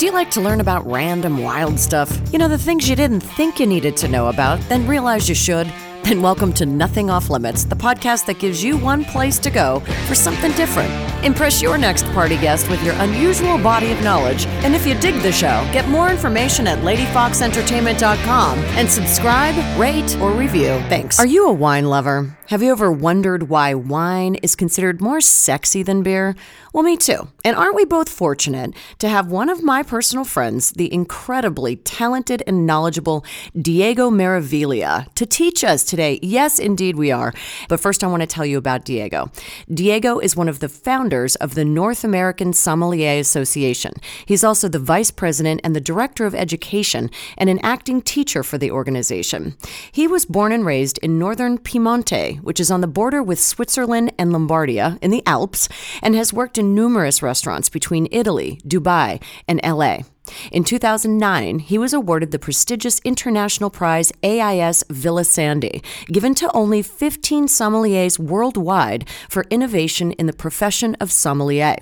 Do you like to learn about random wild stuff? You know, the things you didn't think you needed to know about, then realize you should? Then welcome to Nothing Off Limits, the podcast that gives you one place to go for something different. Impress your next party guest with your unusual body of knowledge. And if you dig the show, get more information at ladyfoxentertainment.com and subscribe, rate, or review. Thanks. Are you a wine lover? Have you ever wondered why wine is considered more sexy than beer? Well, me too. And aren't we both fortunate to have one of my personal friends, the incredibly talented and knowledgeable Diego Meraviglia, to teach us today? Yes, indeed, we are. But first, I want to tell you about Diego. Diego is one of the founders of the North American Sommelier Association. He's also the vice president and the director of education and an acting teacher for the organization. He was born and raised in northern Piemonte, which is on the border with Switzerland and Lombardia in the Alps, and has worked in numerous restaurants between Italy, Dubai, and LA. In 2009, he was awarded the prestigious international prize AIS Villa Sandi, given to only 15 sommeliers worldwide for innovation in the profession of sommelier.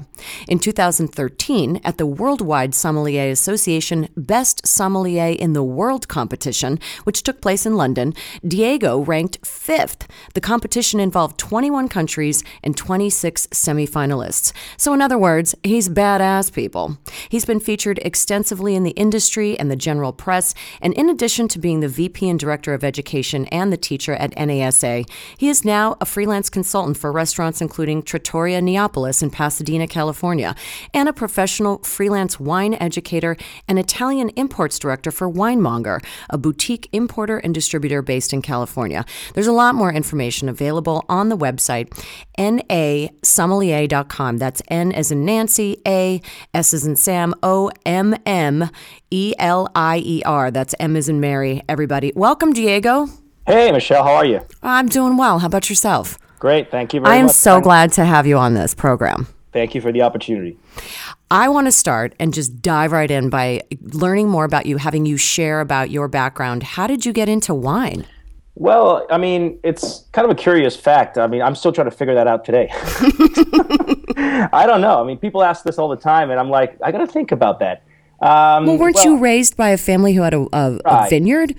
In 2013, at the Worldwide Sommelier Association Best Sommelier in the World competition, which took place in London, Diego ranked fifth. The competition involved 21 countries and 26 semifinalists. So, in other words, he's badass, people. He's been featured extensively in the industry and the general press, and in addition to being the VP and Director of Education and the teacher at NASA, he is now a freelance consultant for restaurants including Trattoria Neapolis in Pasadena, California, and a professional freelance wine educator and Italian imports director for Winemonger, a boutique importer and distributor based in California. There's a lot more information available on the website nasommelier.com. That's N as in Nancy, A, S as in Sam, O, M, M, E, L, I, E, R. That's M as in Mary, everybody. Welcome, Diego. Hey, Michelle, how are you? I'm doing well. How about yourself? Great, thank you very much. I am much. so Thank- glad to have you on this program. Thank you for the opportunity. I want to start and just dive right in by learning more about you, having you share about your background. How did you get into wine? Well, I mean, it's kind of a curious fact. I mean, I'm still trying to figure that out today. I don't know. I mean, people ask this all the time, and I'm like, I got to think about that. Um, Well, weren't you raised by a family who had a, a, a vineyard?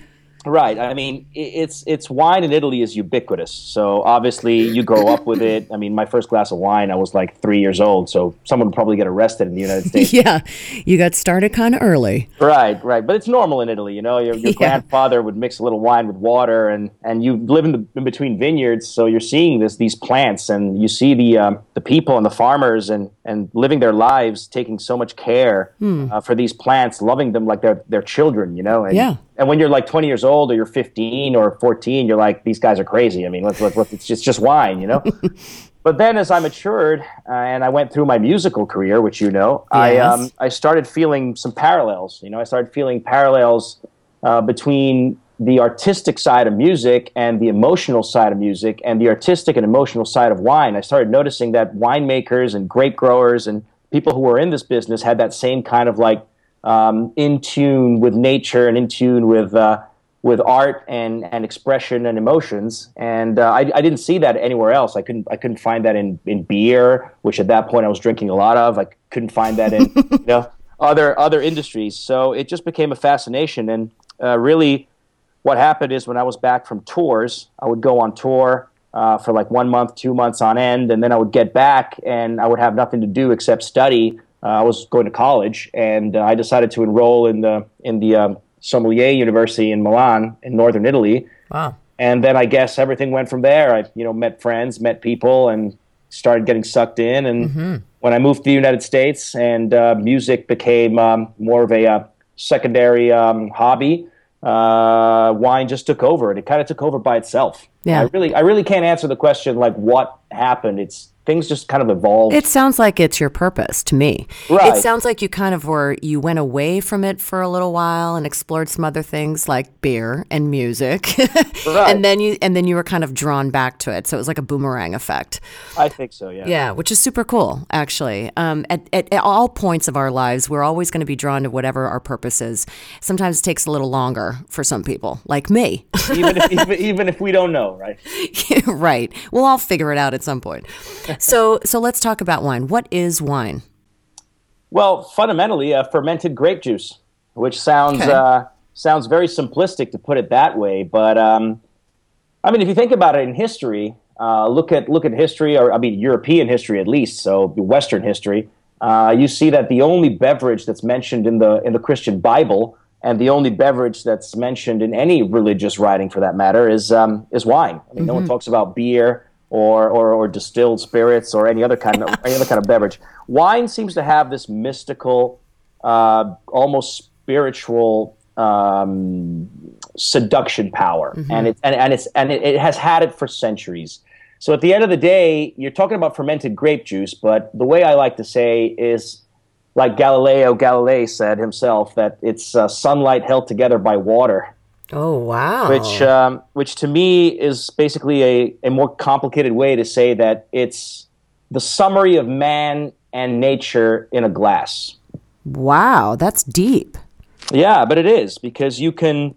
Right. I mean, it's it's wine in Italy is ubiquitous. So obviously, you grow up with it. I mean, my first glass of wine, I was like three years old. So someone would probably get arrested in the United States. Yeah, you got started kind of early. Right, right. But it's normal in Italy, you know. Your, your Yeah. grandfather would mix a little wine with water, and, and you live in, the, in between vineyards, so you're seeing this these plants, and you see the um, the people and the farmers, and, and living their lives, taking so much care Hmm. uh, for these plants, loving them like they're their children, you know. And, Yeah. And when you're like 20 years old, or you're 15 or 14, you're like, these guys are crazy. I mean, let's, let's, let's, it's just just wine, you know. But then, as I matured uh, and I went through my musical career, which you know, I um, I started feeling some parallels. You know, I started feeling parallels uh, between the artistic side of music and the emotional side of music, and the artistic and emotional side of wine. I started noticing that winemakers and grape growers and people who were in this business had that same kind of like um, in tune with nature and in tune with uh, with art and, and expression and emotions. And uh, I, I didn't see that anywhere else. I couldn't I couldn't find that in, in beer, which at that point I was drinking a lot of. I couldn't find that in you know other other industries. So it just became a fascination. And uh, really, what happened is when I was back from tours, I would go on tour. Uh, for like one month, two months on end, and then I would get back, and I would have nothing to do except study. Uh, I was going to college, and uh, I decided to enroll in the in the um, Sommelier University in Milan, in northern Italy. Wow. And then I guess everything went from there. I, you know, met friends, met people, and started getting sucked in. And when I moved to the United States, and uh, music became um, more of a uh, secondary um, hobby, uh, wine just took over, and it kind of took over by itself. Yeah. I really, I really can't answer the question like what happened. It's things just kind of evolved. It sounds like it's your purpose to me. Right. It sounds like you kind of were, you went away from it for a little while and explored some other things like beer and music. Right. and then you, and then you were kind of drawn back to it. So it was like a boomerang effect. I think so. Yeah. Yeah, which is super cool, actually. Um, at, at, at all points of our lives, we're always going to be drawn to whatever our purpose is. Sometimes it takes a little longer for some people, like me. even, if, even, even if we don't know, right? right. We'll all figure it out at some point. So, so let's talk about wine. What is wine? Well, fundamentally, a fermented grape juice, which sounds Okay. uh, sounds very simplistic to put it that way. But um, I mean, if you think about it in history, uh, look at look at history, or I mean, European history at least, so Western history. Uh, you see that the only beverage that's mentioned in the in the Christian Bible, and the only beverage that's mentioned in any religious writing, for that matter, is um, is wine. I mean, no one talks about beer or, or or distilled spirits or any other kind of any other kind of beverage. Wine seems to have this mystical, uh, almost spiritual um, seduction power, and it and, and it's and it, it has had it for centuries. So at the end of the day, you're talking about fermented grape juice, but the way I like to say is, like Galileo Galilei said himself, that it's uh, sunlight held together by water, Oh, wow. which um, which to me is basically a, a more complicated way to say that it's the summary of man and nature in a glass. wow, that's deep. Yeah, but it is because you can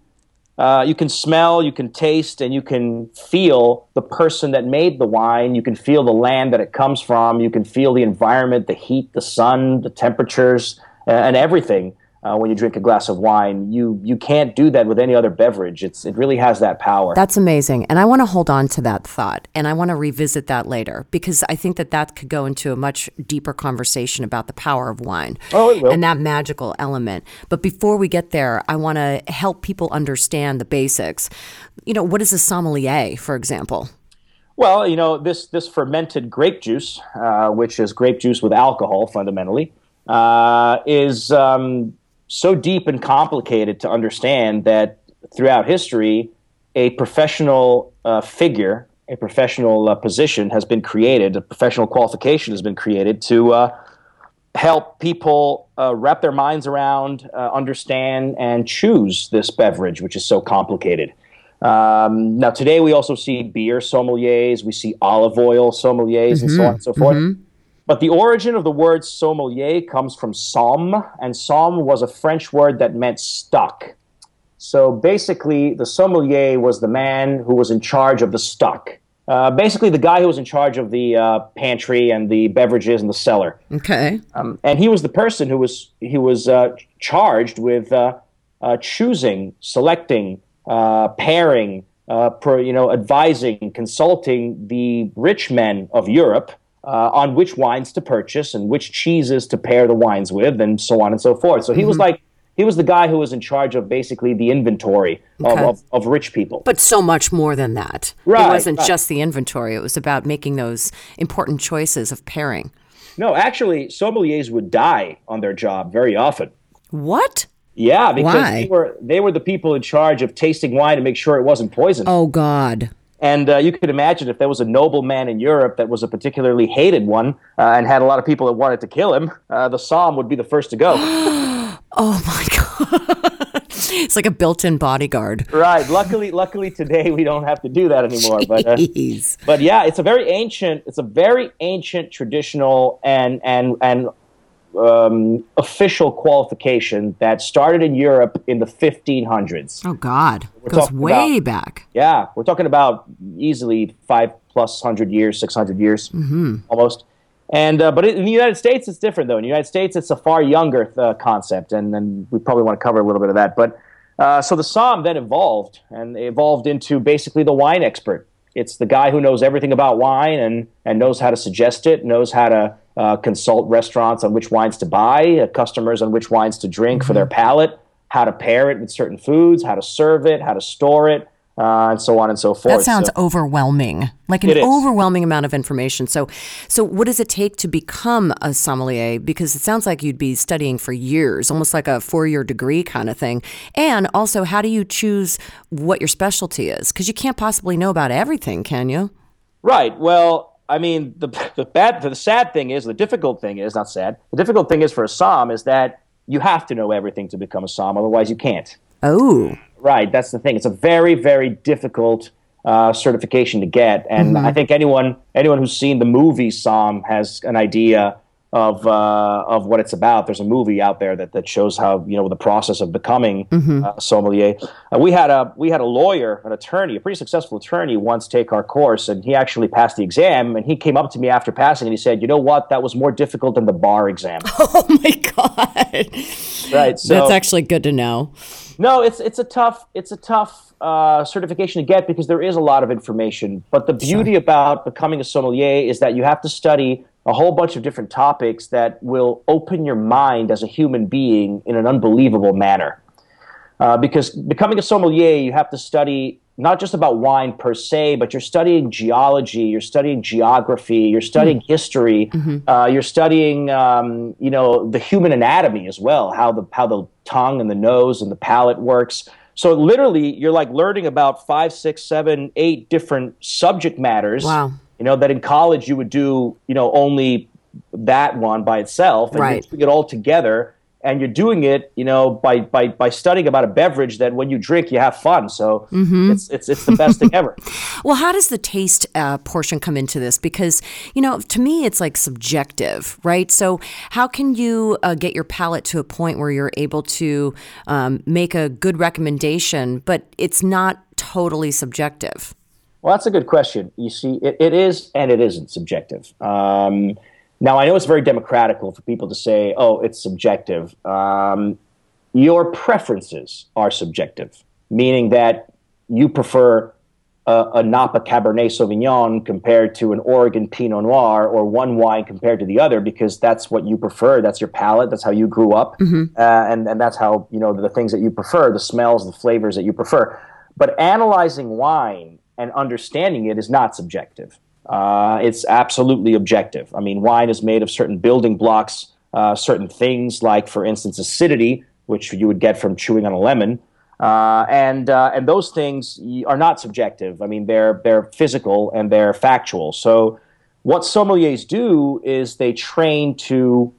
uh, you can smell, you can taste, and you can feel the person that made the wine. You can feel the land that it comes from. You can feel the environment, the heat, the sun, the temperatures, uh, and everything. Uh, when you drink a glass of wine, you you can't do that with any other beverage. It's it really has that power. That's amazing. And I want to hold on to that thought and I want to revisit that later because I think that that could go into a much deeper conversation about the power of wine Oh, it will. and that magical element. But before we get there, I want to help people understand the basics. You know, what is a sommelier, for example? Well, you know this this fermented grape juice, uh, which is grape juice with alcohol fundamentally, uh, is um, so deep and complicated to understand that throughout history, a professional uh, figure, a professional uh, position has been created, a professional qualification has been created to uh, help people uh, wrap their minds around, uh, understand, and choose this beverage, which is so complicated. Um, now, today we also see beer sommeliers, we see olive oil sommeliers, and so on and so forth. But the origin of the word sommelier comes from somme, and somme was a French word that meant stock. So basically, the sommelier was the man who was in charge of the stock. Uh, basically, the guy who was in charge of the uh, pantry and the beverages and the cellar. Okay. Um, and he was the person who was he was uh, charged with uh, uh, choosing, selecting, uh, pairing, uh, pro, you know, advising, consulting the rich men of Europe uh, on which wines to purchase and which cheeses to pair the wines with, and so on and so forth. So he was like he was the guy who was in charge of basically the inventory of, Okay. of, of rich people. But so much more than that. Right, It wasn't right. just the inventory, it was about making those important choices of pairing. no, actually, sommeliers would die on their job very often. What? Yeah, because Why? they were they were the people in charge of tasting wine to make sure it wasn't poison. Oh, God. And uh, you could imagine if there was a nobleman in Europe that was a particularly hated one uh, and had a lot of people that wanted to kill him, uh, the somm would be the first to go. Oh, my God. it's like a built in bodyguard. right. Luckily, luckily today we don't have to do that anymore. But uh, but yeah, it's a very ancient, it's a very ancient traditional and and and um, official qualification that started in Europe in the 1500s. Oh, God. Goes talking way back. Yeah, we're talking about easily five plus hundred years, six hundred years, almost. And uh, but in the United States, it's different though. In the United States, it's a far younger uh, concept, and then we probably want to cover a little bit of that. But uh, so the Somme then evolved and evolved into basically the wine expert. It's the guy who knows everything about wine and and knows how to suggest it, knows how to uh, consult restaurants on which wines to buy, uh, customers on which wines to drink for their palate, how to pair it with certain foods, how to serve it, how to store it, uh, and so on and so forth. That sounds So- overwhelming, like an overwhelming amount of information. So, so what does it take to become a sommelier? Because it sounds like you'd be studying for years, almost like a four-year degree kind of thing. And also, how do you choose what your specialty is? Because you can't possibly know about everything, can you? Right. Well, I mean, the the bad, the sad thing is, the difficult thing is not sad. The difficult thing is for a somm is that you have to know everything to become a somm, otherwise you can't. Oh, Right. That's the thing. It's a very, very difficult uh, certification to get, and I think anyone anyone who's seen the movie Somm has an idea of uh, of what it's about. There's a movie out there that, that shows how you know the process of becoming mm-hmm. uh, sommelier. Uh, we had a we had a lawyer, an attorney, a pretty successful attorney, once take our course, and he actually passed the exam. And he came up to me after passing, and he said, "You know what? That was more difficult than the bar exam." Oh my god! Right. So, That's actually good to know. No, it's it's a tough it's a tough uh, certification to get because there is a lot of information. But the beauty sure. about becoming a sommelier is that you have to study a whole bunch of different topics that will open your mind as a human being in an unbelievable manner. Uh, because becoming a sommelier, you have to study not just about wine per se, but you're studying geology, you're studying geography, you're studying mm history, mm-hmm. uh, you're studying, um, you know, the human anatomy as well, how the how the tongue and the nose and the palate works. So literally, you're like learning about five, six, seven, eight different subject matters. Wow. You know that in college you would do, you know, only that one by itself, and right. you put it all together and you're doing it, you know, by by by studying about a beverage that when you drink you have fun. So mm-hmm. it's it's it's the best thing ever. well, how does the taste uh, portion come into this? Because you know, to me, it's like subjective, right? So how can you uh, get your palate to a point where you're able to um, make a good recommendation, but it's not totally subjective? Well, that's a good question. You see, it, it is and it isn't subjective. Um, now, I know it's very democratical for people to say, oh, it's subjective. Um, your preferences are subjective, meaning that you prefer a, a, Napa Cabernet Sauvignon compared to an Oregon Pinot Noir or one wine compared to the other because that's what you prefer. That's your palate. That's how you grew up. Mm-hmm. Uh, and, and that's how, you know, the things that you prefer, the smells, the flavors that you prefer. But analyzing wine and understanding it is not subjective. Uh, it's absolutely objective. I mean, wine is made of certain building blocks, uh, certain things like, for instance, acidity, which you would get from chewing on a lemon, uh, and uh, and those things are not subjective. I mean, they're they're physical and they're factual. So, what sommeliers do is they train to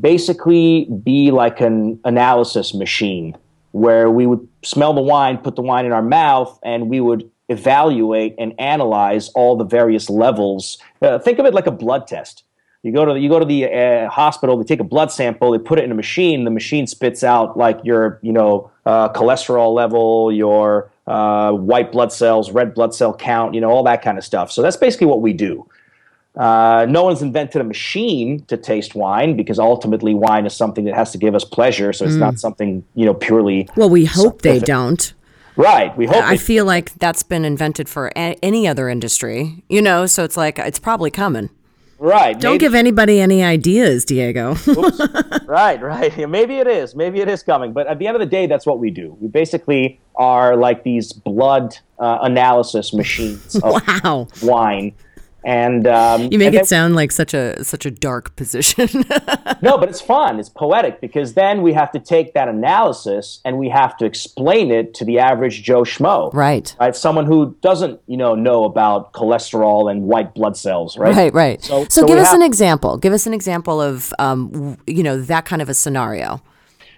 basically be like an analysis machine, where we would smell the wine, put the wine in our mouth, and we would evaluate and analyze all the various levels. Uh, think of it like a blood test. You go to the, you go to the uh, hospital, they take a blood sample, they put it in a machine. The machine spits out like your you know uh, cholesterol level, your uh, white blood cells, red blood cell count, you know all that kind of stuff. So that's basically what we do. Uh, no one's invented a machine to taste wine because ultimately wine is something that has to give us pleasure. So it's mm. not something you know purely. Well, we hope they don't. Right. We hope. I feel like that's been invented for a- any other industry, you know. So it's like it's probably coming. Right. Don't maybe. give anybody any ideas, Diego. right. Right. Yeah, maybe it is. Maybe it is coming. But at the end of the day, that's what we do. We basically are like these blood uh, analysis machines of wow. wine and um, you make and it then, sound like such a such a dark position. no, but it's fun. It's poetic because then we have to take that analysis and we have to explain it to the average Joe schmo. Right. Right. Someone who doesn't, you know, know about cholesterol and white blood cells. Right. Right. Right. So, so, so give us have, an example. Give us an example of, um, you know, that kind of a scenario.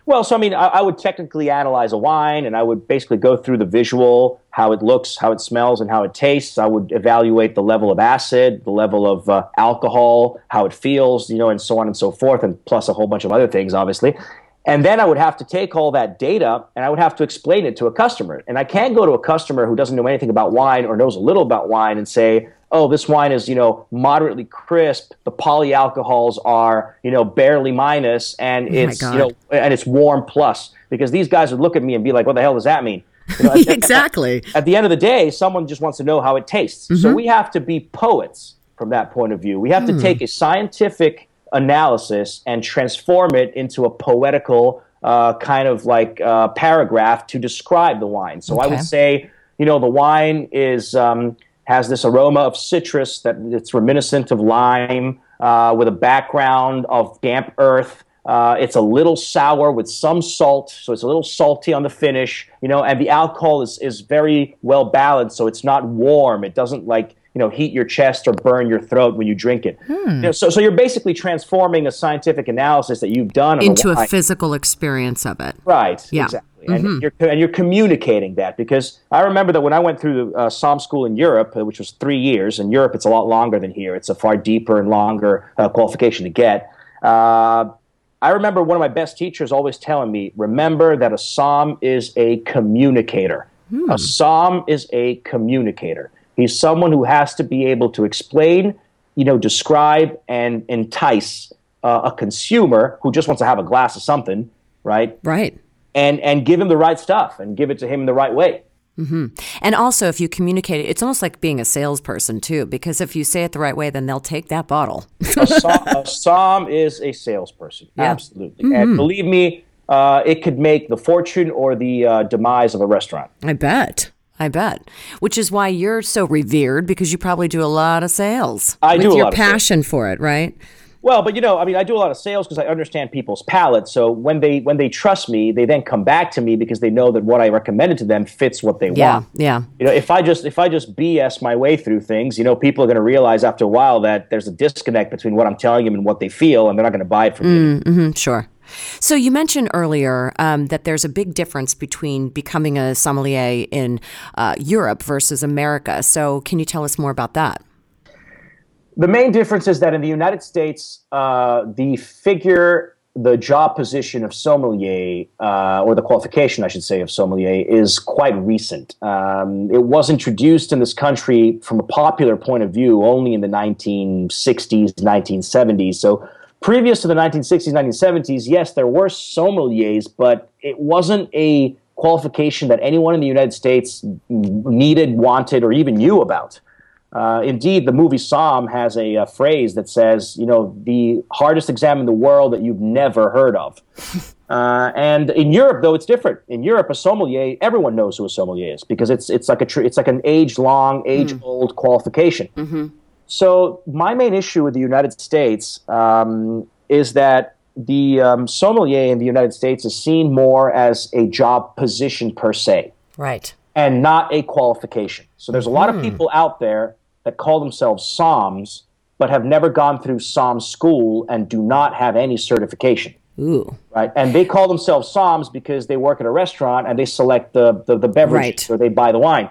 Well, so I mean, I, I, would technically analyze a wine, and I would basically go through the visual, how it looks, how it smells, and how it tastes. I would evaluate the level of acid, the level of uh, alcohol, how it feels, you know, and so on and so forth, and plus a whole bunch of other things, obviously. And then I would have to take all that data and I would have to explain it to a customer. And I can't go to a customer who doesn't know anything about wine or knows a little about wine and say, oh, this wine is, you know, moderately crisp. The polyalcohols are, you know, barely minus, and oh it's, you know, and it's warm plus. Because these guys would look at me and be like, what the hell does that mean? You know, exactly. At, at, the end of the day, someone just wants to know how it tastes. Mm-hmm. So we have to be poets from that point of view. We have mm. to hmm. take a scientific analysis and transform it into a poetical uh, kind of like uh, paragraph to describe the wine. So okay. I would say, you know, the wine is. Um, has this aroma of citrus that it's reminiscent of lime uh, with a background of damp earth. Uh, it's a little sour with some salt, so it's a little salty on the finish, you know, and the alcohol is, is very well balanced, so it's not warm. It doesn't like you know heat your chest or burn your throat when you drink it. Hmm. You know, so so you're basically transforming a scientific analysis that you've done into a, a physical experience of it. Right. Yeah. Exactly. Mm-hmm. And, you're, and you're communicating that because I remember that when I went through the uh, Somm school in Europe, uh, which was three years, in Europe it's a lot longer than here. It's a far deeper and longer uh, qualification to get. Uh, I remember one of my best teachers always telling me, remember that a somm is a communicator. A somm is a communicator. He's someone who has to be able to explain, you know, describe and entice uh, a consumer who just wants to have a glass of something, right? Right. And and give him the right stuff and give it to him the right way. And also, if you communicate, it's almost like being a salesperson too, because if you say it the right way, then they'll take that bottle. a, somm, a is a salesperson, absolutely. And believe me, uh, it could make the fortune or the uh, demise of a restaurant. I bet. I bet. Which is why you're so revered because you probably do a lot of sales. I with do a your lot passion for it, right? Well, but you know, I mean, I do a lot of sales because I understand people's palates. So when they when they trust me, they then come back to me because they know that what I recommended to them fits what they Yeah, want. yeah. Yeah. You know, if I just if I just BS my way through things, you know, people are going to realize after a while that there's a disconnect between what I'm telling them and what they feel, and they're not going to buy it from me. Mm, sure. So you mentioned earlier um, that there's a big difference between becoming a sommelier in uh, Europe versus America. So can you tell us more about that? The main difference is that in the United States, uh, the figure, the job position of sommelier, uh, or the qualification, I should say, of sommelier, is quite recent. Um, it was introduced in this country from a popular point of view only in the 1960s, 1970s. So previous to the 1960s, 1970s, yes, there were sommeliers, but it wasn't a qualification that anyone in the United States needed, wanted, or even knew about. Uh, indeed, the movie Somm has a, a phrase that says, you know, the hardest exam in the world that you've never heard of. Uh, and in Europe, though, it's different. In Europe, a sommelier, everyone knows who a sommelier is because it's it's like a tr- it's like an age long, age old qualification. So my main issue with the United States um, is that the um, sommelier in the United States is seen more as a job position per se Right. and not a qualification. So there's a lot of people out there that call themselves Somms, but have never gone through Somm school and do not have any certification. Ooh. Right, and they call themselves Somms because they work at a restaurant and they select the the, the beverage Right. or they buy the wine.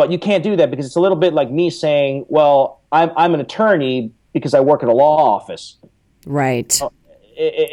But you can't do that because it's a little bit like me saying, "Well, I'm I'm an attorney because I work at a law office." Right. I- I-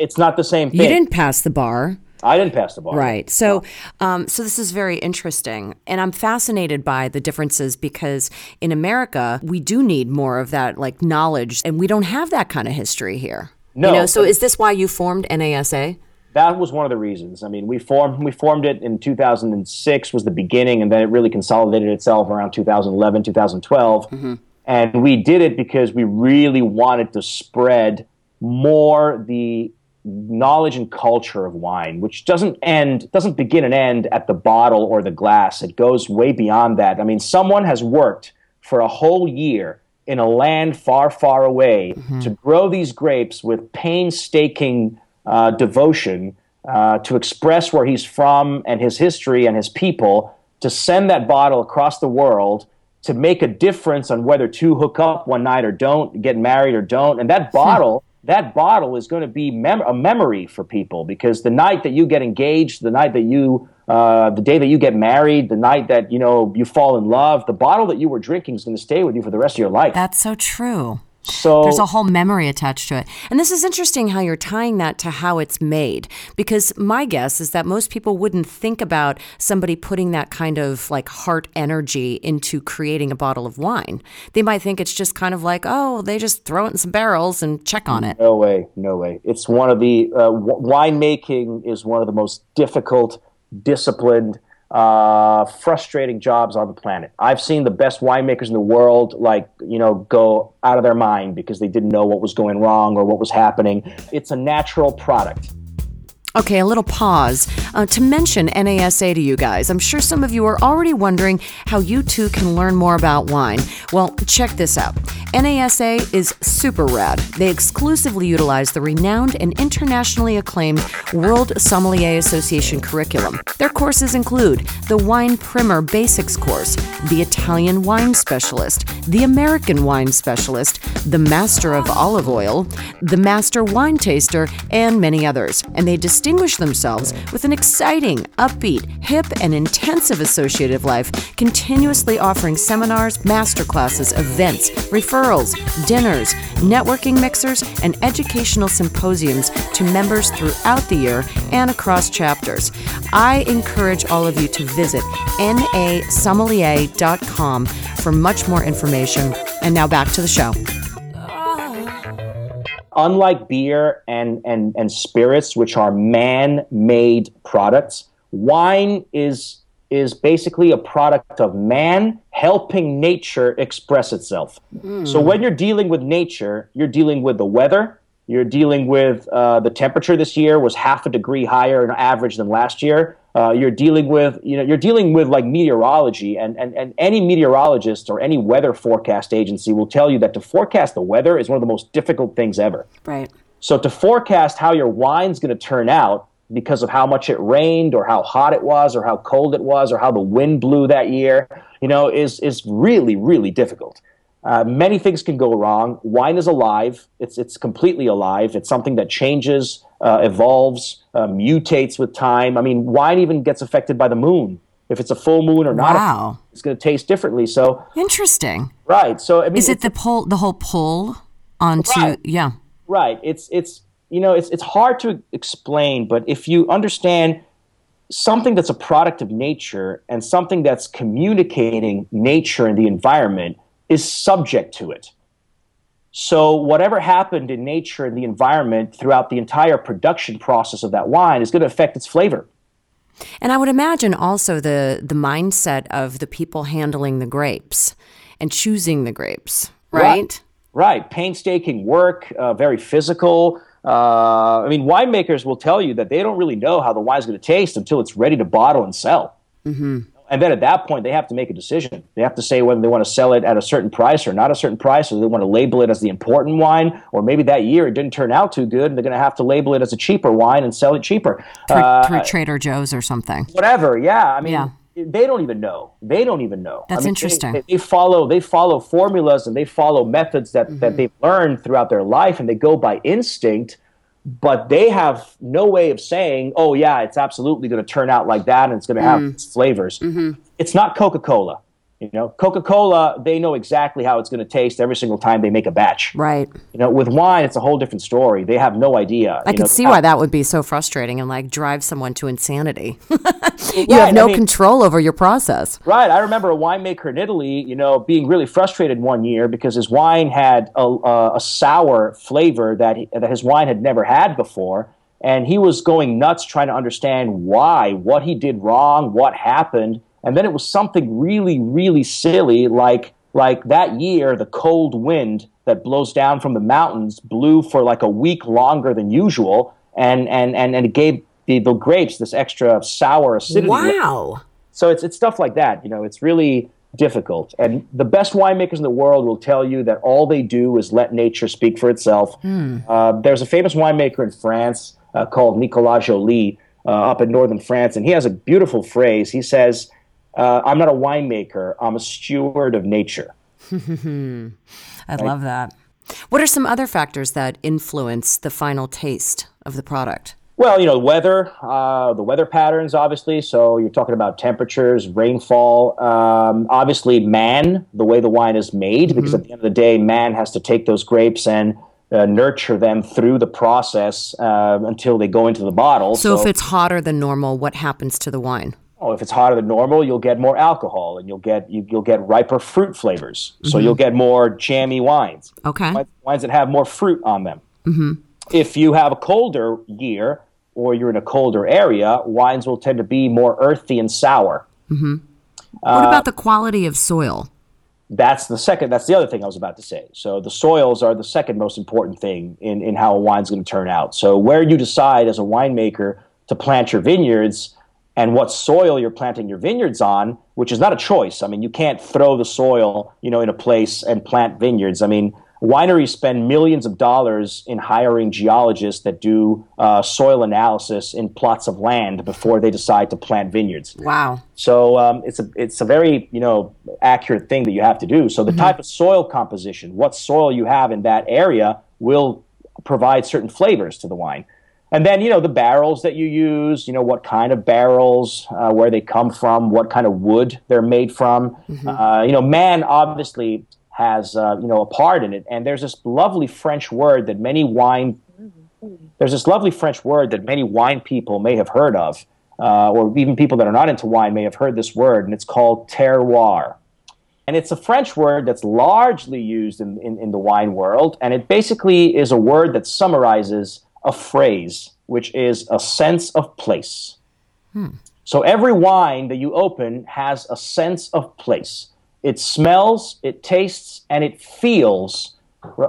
it's not the same thing. you didn't pass the bar. I didn't pass the bar. Right. So, um, so this is very interesting, and I'm fascinated by the differences because in America we do need more of that like knowledge, and we don't have that kind of history here. No, You know, so is this why you formed NASA? That was one of the reasons. I mean, we formed we formed it in 2006 was the beginning, and then it really consolidated itself around 2011, 2012. Mm-hmm. And we did it because we really wanted to spread more the knowledge and culture of wine, which doesn't end doesn't begin and end at the bottle or the glass. It goes way beyond that. I mean, someone has worked for a whole year in a land far, far away mm-hmm. to grow these grapes with painstaking uh, devotion uh, to express where he's from and his history and his people, to send that bottle across the world to make a difference on whether to hook up one night or don't, get married or don't. And that bottle, that bottle is going to be mem- a memory for people because the night that you get engaged, the night that you, uh, the day that you get married, the night that you know you fall in love, the bottle that you were drinking is going to stay with you for the rest of your life. That's so true. So There's a whole memory attached to it. And this is interesting how you're tying that to how it's made. Because my guess is that most people wouldn't think about somebody putting that kind of like heart energy into creating a bottle of wine. They might think it's just kind of like, oh, they just throw it in some barrels and check on it. No way, no way. It's one of the uh, w- winemaking is one of the most difficult, disciplined, uh, frustrating jobs on the planet. I've seen the best winemakers in the world, like you know, go out of their mind because they didn't know what was going wrong or what was happening. It's a natural product. Okay, a little pause uh, to mention NASA to you guys. I'm sure some of you are already wondering how you too can learn more about wine. Well, check this out. NASA is super rad. They exclusively utilize the renowned and internationally acclaimed World Sommelier Association curriculum. Their courses include the Wine Primer Basics course, the Italian Wine Specialist, the American Wine Specialist, the Master of Olive Oil, the Master Wine Taster, and many others. And they distinguish distinguish themselves with an exciting, upbeat, hip, and intensive associative life, continuously offering seminars, masterclasses, events, referrals, dinners, networking mixers, and educational symposiums to members throughout the year and across chapters. I encourage all of you to visit nasommelier.com for much more information. And now back to the show unlike beer and, and, and spirits, which are man made products, wine is, is basically a product of man helping nature express itself. Mm. So when you're dealing with nature, you're dealing with the weather, you're dealing with uh, the temperature this year was half a degree higher on average than last year. Uh, you're dealing with you know you're dealing with like meteorology and, and and any meteorologist or any weather forecast agency will tell you that to forecast the weather is one of the most difficult things ever right so to forecast how your wine's going to turn out because of how much it rained or how hot it was or how cold it was or how the wind blew that year you know is is really really difficult uh, many things can go wrong. Wine is alive. It's it's completely alive. It's something that changes, uh, evolves, uh, mutates with time. I mean, wine even gets affected by the moon. If it's a full moon or not, wow. it's going to taste differently. So interesting, right? So I mean, is it the pull, the whole pull onto? Right. Yeah, right. It's it's you know it's it's hard to explain, but if you understand something that's a product of nature and something that's communicating nature and the environment is subject to it. So, whatever happened in nature and the environment throughout the entire production process of that wine is going to affect its flavor. And I would imagine also the, the mindset of the people handling the grapes and choosing the grapes, right? Right. right. Painstaking work, uh, very physical. Uh, I mean, winemakers will tell you that they don't really know how the wine's going to taste until it's ready to bottle and sell. Mm-hmm and then at that point they have to make a decision. They have to say whether they want to sell it at a certain price or not a certain price or they want to label it as the important wine or maybe that year it didn't turn out too good and they're going to have to label it as a cheaper wine and sell it cheaper. Through, uh, through trader joe's or something. Whatever yeah. I mean yeah. they don't even know. They don't even know. That's I mean, interesting. they, they, follow they follow formulas and they follow methods that, mm-hmm. that they've learned throughout their life and they go by instinct but they have no way of saying, oh, yeah, it's absolutely going to turn out like that and it's going to have mm. flavors. Mm-hmm. It's not Coca Cola. You know, Coca Cola, they know exactly how it's going to taste every single time they make a batch. Right. You know, with wine, it's a whole different story. They have no idea. I can see why that would be so frustrating and like drive someone to insanity. you right, have no I mean, control over your process. Right. I remember a winemaker in Italy, you know, being really frustrated one year because his wine had a, a, a sour flavor that, he, that his wine had never had before. And he was going nuts trying to understand why, what he did wrong, what happened and then it was something really, really silly, like like that year, the cold wind that blows down from the mountains blew for like a week longer than usual, and and and, and it gave the, the grapes this extra sour acidity. Wow! So it's it's stuff like that. You know, it's really difficult. And the best winemakers in the world will tell you that all they do is let nature speak for itself. Hmm. Uh, there's a famous winemaker in France uh, called Nicolas Joly uh, up in northern France, and he has a beautiful phrase. He says uh, I'm not a winemaker. I'm a steward of nature. I right? love that. What are some other factors that influence the final taste of the product? Well, you know, weather, uh, the weather patterns, obviously. So you're talking about temperatures, rainfall. Um, obviously, man, the way the wine is made, mm-hmm. because at the end of the day, man has to take those grapes and uh, nurture them through the process uh, until they go into the bottle. So, so, if it's hotter than normal, what happens to the wine? Oh, if it's hotter than normal, you'll get more alcohol and you'll get you, will get riper fruit flavors. Mm-hmm. So you'll get more jammy wines. Okay. Wines, wines that have more fruit on them. Mm-hmm. If you have a colder year or you're in a colder area, wines will tend to be more earthy and sour. Mm-hmm. What uh, about the quality of soil? That's the second. That's the other thing I was about to say. So the soils are the second most important thing in in how a wine's going to turn out. So where you decide as a winemaker to plant your vineyards and what soil you're planting your vineyards on, which is not a choice. I mean, you can't throw the soil, you know, in a place and plant vineyards. I mean, wineries spend millions of dollars in hiring geologists that do uh, soil analysis in plots of land before they decide to plant vineyards. Wow! So um, it's a it's a very you know accurate thing that you have to do. So the mm-hmm. type of soil composition, what soil you have in that area, will provide certain flavors to the wine. And then you know the barrels that you use you know what kind of barrels uh, where they come from what kind of wood they're made from mm-hmm. uh, you know man obviously has uh, you know a part in it and there's this lovely french word that many wine there's this lovely french word that many wine people may have heard of uh, or even people that are not into wine may have heard this word and it's called terroir and it's a French word that's largely used in, in, in, the wine world. And it basically is a word that summarizes a phrase, which is a sense of place. Hmm. So every wine that you open has a sense of place. It smells, it tastes, and it feels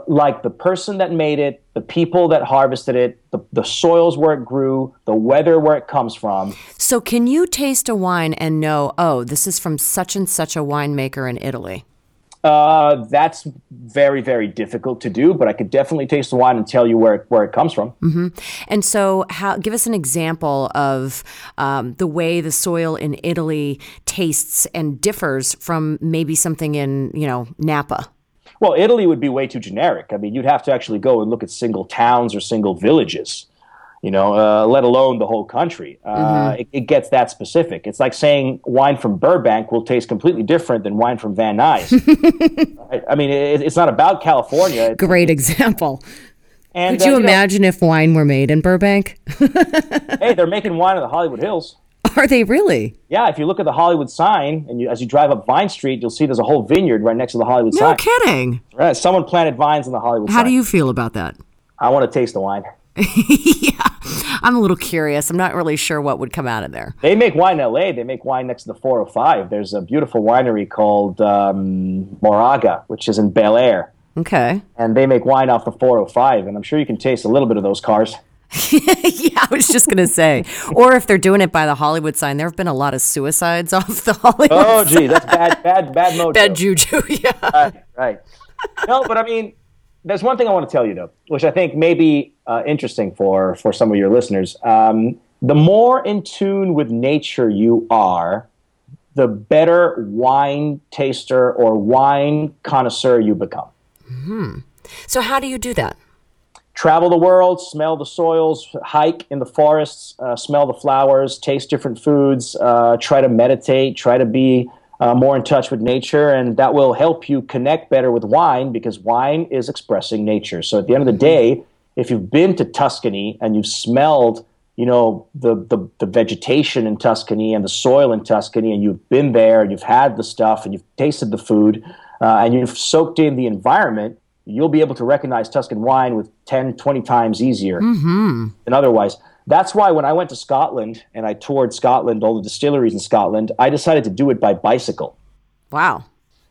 like the person that made it, the people that harvested it, the, the soils where it grew, the weather where it comes from. So, can you taste a wine and know, oh, this is from such and such a winemaker in Italy? Uh, that's very, very difficult to do, but I could definitely taste the wine and tell you where it, where it comes from. Mm-hmm. And so, how, give us an example of um, the way the soil in Italy tastes and differs from maybe something in, you know, Napa. Well, Italy would be way too generic. I mean, you'd have to actually go and look at single towns or single villages you know, uh, let alone the whole country. Uh, mm-hmm. it, it, gets that specific. It's like saying wine from Burbank will taste completely different than wine from Van Nuys. I, I, mean, it, it's not about California. It's, Great example. And, Could you uh, imagine know, if wine were made in Burbank? hey, they're making wine in the Hollywood Hills. Are they really? Yeah, if you look at the Hollywood sign, and you, as you drive up Vine Street, you'll see there's a whole vineyard right next to the Hollywood no sign. No kidding. Right, someone planted vines in the Hollywood. How sign. do you feel about that? I want to taste the wine. yeah, I'm a little curious. I'm not really sure what would come out of there. They make wine in LA. They make wine next to the 405. There's a beautiful winery called um, Moraga, which is in Bel Air. Okay. And they make wine off the 405, and I'm sure you can taste a little bit of those cars. yeah, I was just going to say. Or if they're doing it by the Hollywood sign, there have been a lot of suicides off the Hollywood Oh, gee, that's bad, bad, bad mojo. Bad juju, yeah. Right, right. No, but I mean, there's one thing I want to tell you though, which I think may be uh, interesting for for some of your listeners. Um, the more in tune with nature you are, the better wine taster or wine connoisseur you become. hmm So how do you do that? Travel the world, smell the soils, hike in the forests, uh, smell the flowers, taste different foods, uh, try to meditate, try to be uh, more in touch with nature, and that will help you connect better with wine because wine is expressing nature. So at the end of the day, if you've been to Tuscany and you've smelled, you know, the, the, the vegetation in Tuscany and the soil in Tuscany, and you've been there and you've had the stuff and you've tasted the food uh, and you've soaked in the environment, you'll be able to recognize Tuscan wine with 10, 20 times easier mm-hmm. than otherwise. That's why when I went to Scotland and I toured Scotland, all the distilleries in Scotland, I decided to do it by bicycle. Wow.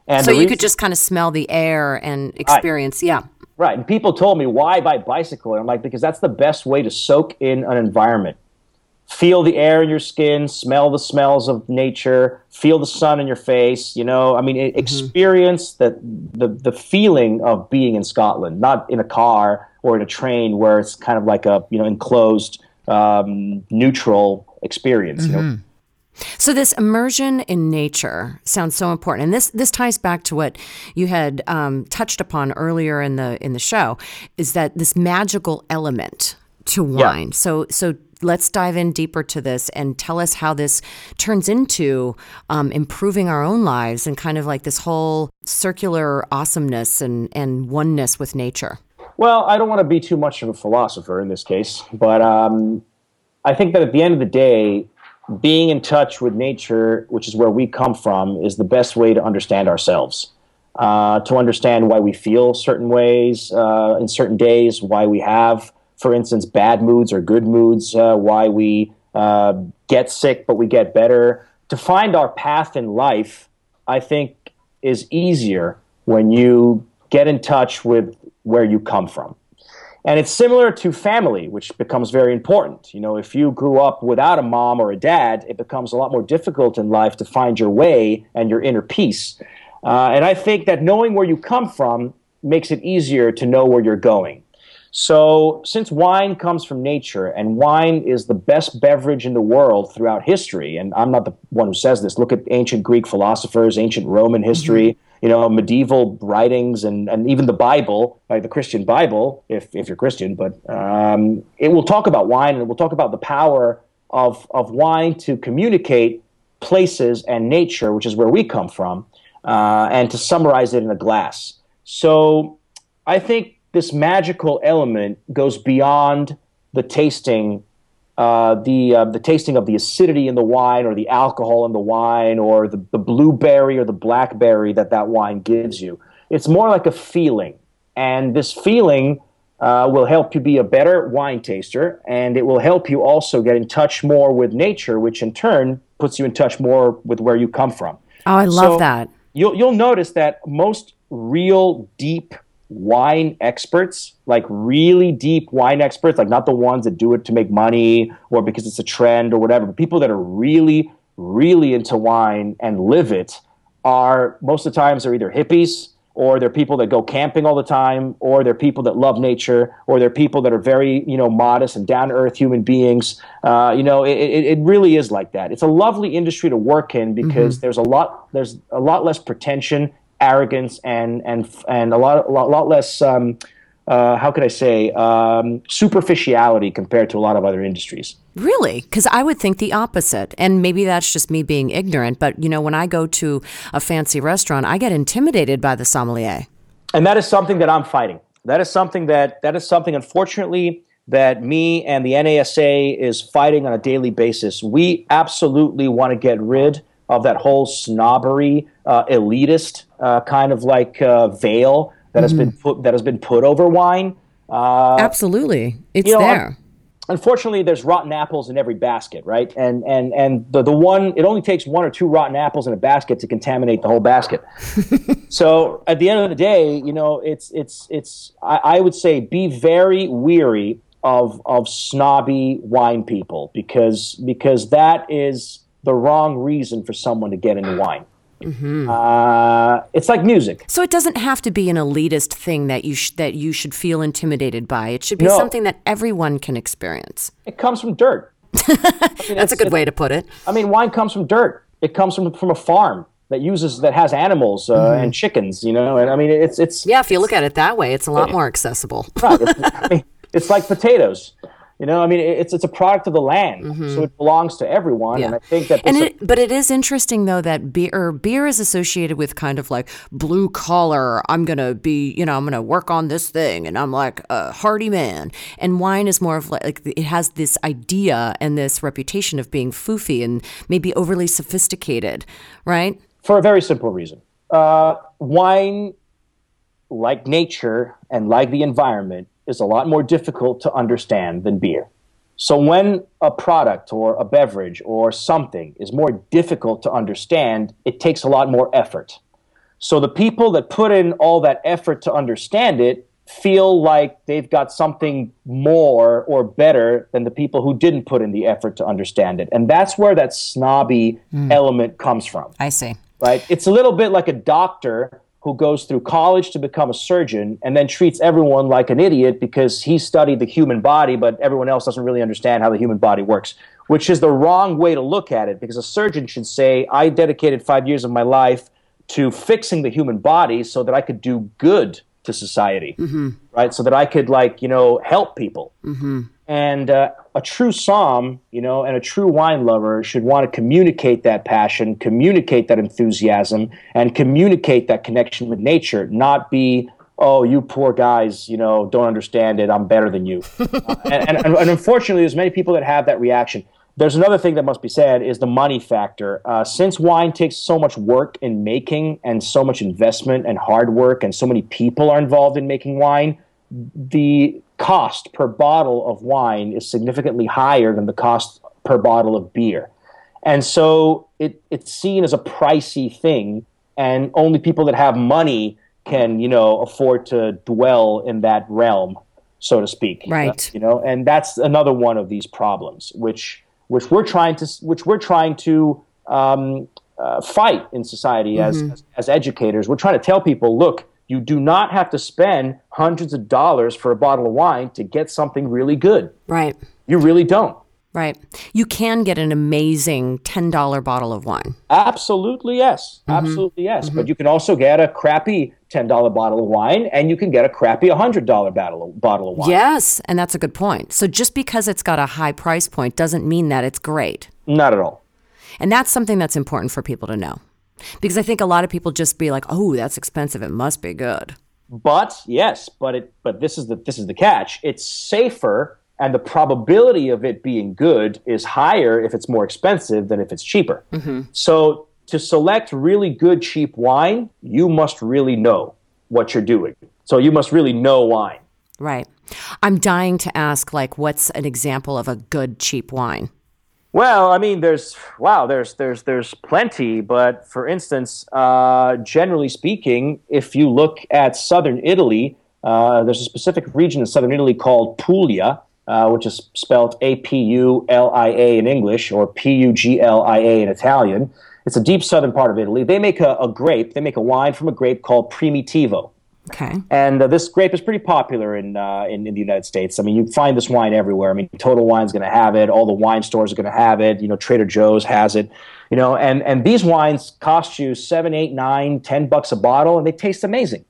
And so you reason- could just kind of smell the air and experience, right. yeah. Right. And people told me, why by bicycle? And I'm like, because that's the best way to soak in an environment. Feel the air in your skin, smell the smells of nature, feel the sun in your face, you know, I mean, mm-hmm. experience that the, the feeling of being in Scotland, not in a car or in a train where it's kind of like a, you know, enclosed um, neutral experience. Mm-hmm. You know? So this immersion in nature sounds so important, and this this ties back to what you had um, touched upon earlier in the in the show, is that this magical element to wine. Yeah. So so let's dive in deeper to this and tell us how this turns into um, improving our own lives and kind of like this whole circular awesomeness and and oneness with nature. Well, I don't want to be too much of a philosopher in this case, but um, I think that at the end of the day, being in touch with nature, which is where we come from, is the best way to understand ourselves. Uh, to understand why we feel certain ways uh, in certain days, why we have, for instance, bad moods or good moods, uh, why we uh, get sick but we get better. To find our path in life, I think, is easier when you get in touch with where you come from. And it's similar to family, which becomes very important. You know, if you grew up without a mom or a dad, it becomes a lot more difficult in life to find your way and your inner peace. Uh, and I think that knowing where you come from makes it easier to know where you're going. So, since wine comes from nature and wine is the best beverage in the world throughout history, and I'm not the one who says this, look at ancient Greek philosophers, ancient Roman history. Mm-hmm you know medieval writings and, and even the Bible, like the Christian Bible, if if you're Christian, but um, it will talk about wine and it will talk about the power of of wine to communicate places and nature, which is where we come from, uh, and to summarize it in a glass. So I think this magical element goes beyond the tasting uh, the uh, the tasting of the acidity in the wine or the alcohol in the wine or the, the blueberry or the blackberry that that wine gives you. It's more like a feeling, and this feeling uh, will help you be a better wine taster, and it will help you also get in touch more with nature, which in turn puts you in touch more with where you come from. Oh, I love so that. You'll you'll notice that most real deep wine experts, like really deep wine experts, like not the ones that do it to make money or because it's a trend or whatever, but people that are really, really into wine and live it are most of the times they're either hippies or they're people that go camping all the time or they're people that love nature or they're people that are very you know modest and down to earth human beings uh, you know it, it, really is like that it's a lovely industry to work in because mm-hmm. there's a lot there's a lot less pretension arrogance and and and a lot a lot, lot less um, uh, how could I say um, superficiality compared to a lot of other industries. Really? Because I would think the opposite. And maybe that's just me being ignorant. But, you know, when I go to a fancy restaurant, I get intimidated by the sommelier. And that is something that I'm fighting. That is something that, that is something, unfortunately, that me and the NASA is fighting on a daily basis. We absolutely want to get rid of that whole snobbery, uh, elitist uh, kind of like uh, veil that mm-hmm. has been put that has been put over wine. Uh, Absolutely, it's you know, there. Unfortunately, there's rotten apples in every basket, right? And and and the the one it only takes one or two rotten apples in a basket to contaminate the whole basket. so at the end of the day, you know, it's it's it's I, I would say be very weary of of snobby wine people because because that is the wrong reason for someone to get into wine. Mm-hmm. Uh, it's like music. So it doesn't have to be an elitist thing that you sh- that you should feel intimidated by. It should be no. something that everyone can experience. It comes from dirt. I mean, That's a good way to put it. I mean, wine comes from dirt. It comes from from a farm that uses that has animals uh, mm-hmm. and chickens. You know, and I mean, it's it's yeah. If you look at it that way, it's a lot more accessible. right. It's, I mean, it's like potatoes. You know, I mean, it's it's a product of the land, mm-hmm. so it belongs to everyone. Yeah. And I think that, and it, but it is interesting though that beer beer is associated with kind of like blue collar. I'm gonna be, you know, I'm gonna work on this thing, and I'm like a hardy man. And wine is more of like it has this idea and this reputation of being foofy and maybe overly sophisticated, right? For a very simple reason, uh, wine, like nature and like the environment, is a lot more difficult to understand than beer. So when a product or a beverage or something is more difficult to understand, it takes a lot more effort. So the people that put in all that effort to understand it feel like they've got something more or better than the people who didn't put in the effort to understand it. And that's where that snobby mm. element comes from. I see. Right? It's a little bit like a doctor who goes through college to become a surgeon and then treats everyone like an idiot because he studied the human body, but everyone else doesn't really understand how the human body works, which is the wrong way to look at it because a surgeon should say, I dedicated five years of my life to fixing the human body so that I could do good to society, mm-hmm. right? So that I could, like, you know, help people. Mm-hmm. And uh, a true somm, you know, and a true wine lover should want to communicate that passion, communicate that enthusiasm, and communicate that connection with nature, not be, oh, you poor guys, you know, don't understand it. I'm better than you. uh, and, and, and, unfortunately, there's many people that have that reaction. There's another thing that must be said is the money factor. Uh, since wine takes so much work in making and so much investment and hard work, and so many people are involved in making wine, the cost per bottle of wine is significantly higher than the cost per bottle of beer. And so it, it's seen as a pricey thing, and only people that have money can, you know, afford to dwell in that realm, so to speak. Right. Uh, you know, and that's another one of these problems, which which we're trying to which we're trying to um, uh, fight in society mm-hmm. as, as as educators. We're trying to tell people, look, you do not have to spend hundreds of dollars for a bottle of wine to get something really good. Right. You really don't. Right. You can get an amazing $10 bottle of wine. Absolutely yes. Mm-hmm. Absolutely yes. But you can also get a crappy $10 bottle of wine and you can get a crappy $100 bottle of, bottle of wine. Yes, and that's a good point. So just because it's got a high price point doesn't mean that it's great. Not at all. And that's something that's important for people to know. Because I think a lot of people just be like, "Oh, that's expensive. It must be good." But yes, but it but this is the this is the catch. It's safer and the probability of it being good is higher if it's more expensive than if it's cheaper. So to select really good cheap wine, you must really know what you're doing. So you must really know wine. Right. I'm dying to ask like what's an example of a good cheap wine? Well, I mean, there's wow, there's there's there's plenty, but for instance, uh, generally speaking, if you look at southern Italy, uh, there's a specific region in southern Italy called Puglia, uh, which is spelled A P U L I A in English or P U G L I A in Italian. It's a deep southern part of Italy. They make a, a grape. They make a wine from a grape called Primitivo. Okay. And uh, this grape is pretty popular in, uh, in in the United States. I mean, you find this wine everywhere. I mean, Total Wine's going to have it. All the wine stores are going to have it. You know, Trader Joe's has it. You know, and and these wines cost you seven, eight, nine, ten bucks a bottle, and they taste amazing.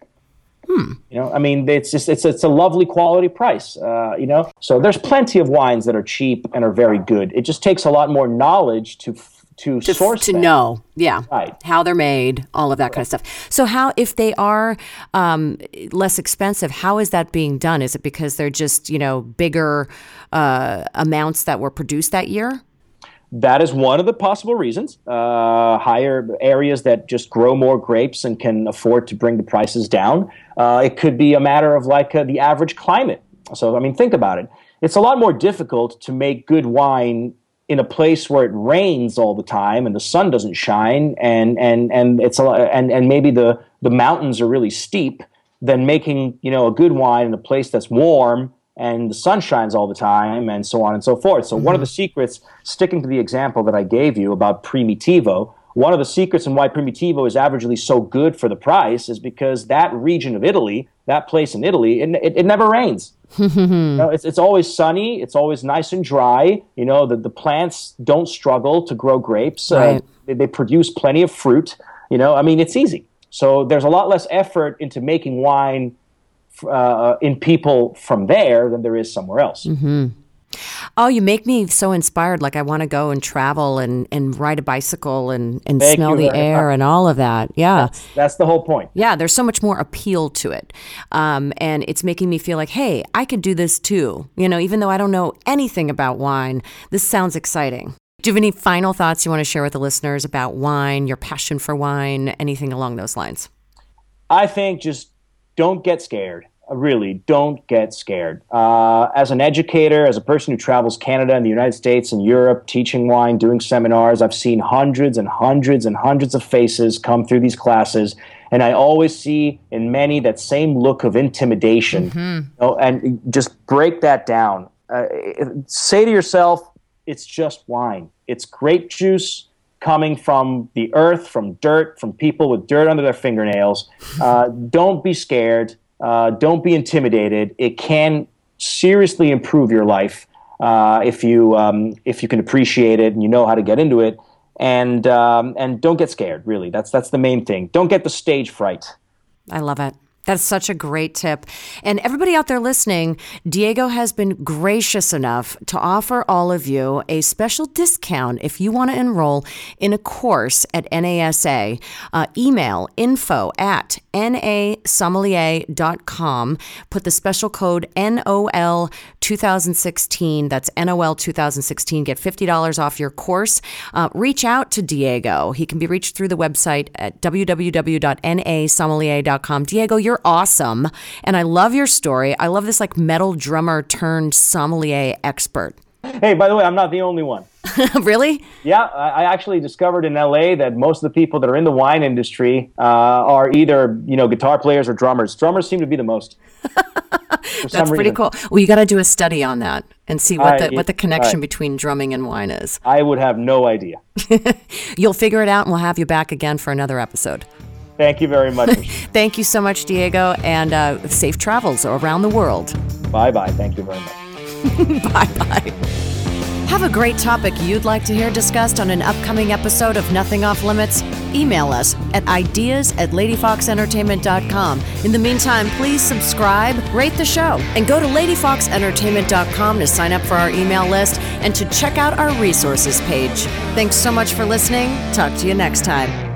You know, I mean, it's just it's it's a lovely quality price. Uh, you know, so there's plenty of wines that are cheap and are very good. It just takes a lot more knowledge to f- to, To, source to them. know, yeah, Right. how they're made, all of that kind of stuff. So, how if they are um, less expensive, how is that being done? Is it because they're just you know bigger uh, amounts that were produced that year? That is one of the possible reasons. Uh, higher areas that just grow more grapes and can afford to bring the prices down. Uh, it could be a matter of like uh, the average climate. So, I mean, think about it. It's a lot more difficult to make good wine in a place where it rains all the time and the sun doesn't shine, and and and it's a lot, and and maybe the the mountains are really steep than making you know a good wine in a place that's warm and the sun shines all the time and so on and so forth. So one of the secrets, sticking to the example that I gave you about Primitivo, one of the secrets in why Primitivo is averagely so good for the price is because that region of Italy, that place in Italy, it, it, it never rains. You know, it's, it's always sunny. It's always nice and dry. You know, the, the plants don't struggle to grow grapes. Uh, they, they produce plenty of fruit. You know, I mean, it's easy. So there's a lot less effort into making wine uh, in people from there than there is somewhere else. Oh, you make me so inspired. Like I want to go and travel and, and ride a bicycle and, and Thank smell the air and all of that. Yeah. That's the whole point. Yeah, there's so much more appeal to it. Um, and it's making me feel like, hey, I could do this too. You know, even though I don't know anything about wine, this sounds exciting. Do you have any final thoughts you want to share with the listeners about wine, your passion for wine, anything along those lines? I think just don't get scared. Uh, Really, don't get scared. Uh, as an educator, as a person who travels Canada and the United States and Europe, teaching wine, doing seminars, I've seen hundreds and hundreds and hundreds of faces come through these classes, and I always see in many that same look of intimidation. You know, and just break that down. Uh, say to yourself, it's just wine. It's grape juice coming from the earth, from dirt, from people with dirt under their fingernails. Uh, don't be scared. Uh, don't be intimidated. It can seriously improve your life uh, if you um, if you can appreciate it and you know how to get into it. And um, and don't get scared. Really, that's that's the main thing. Don't get the stage fright. I love it. That's such a great tip. And everybody out there listening, Diego has been gracious enough to offer all of you a special discount if you want to enroll in a course at NASA. Uh, email info at nasommelier.com. Put the special code NOL 2016. That's NOL 2016. Get $50 off your course. Uh, reach out to Diego. He can be reached through the website at www.nasommelier.com. Diego, you're awesome. And I love your story. I love this like metal drummer turned sommelier expert. Hey, by the way, I'm not the only one. really? Yeah, I actually discovered in LA that most of the people that are in the wine industry uh, are either you know guitar players or drummers. Drummers seem to be the most. That's pretty reason. cool. Well, you got to do a study on that and see what I- the what the connection between drumming and wine is. I would have no idea. You'll figure it out, and we'll have you back again for another episode. Thank you very much. Thank you so much, Diego, and uh, safe travels around the world. bye bye. Thank you very much. bye bye. Have a great topic you'd like to hear discussed on an upcoming episode of Nothing Off Limits? Email us at ideas at ladyfoxentertainment.com. In the meantime, please subscribe, rate the show, and go to ladyfoxentertainment.com to sign up for our email list and to check out our resources page. Thanks so much for listening. Talk to you next time.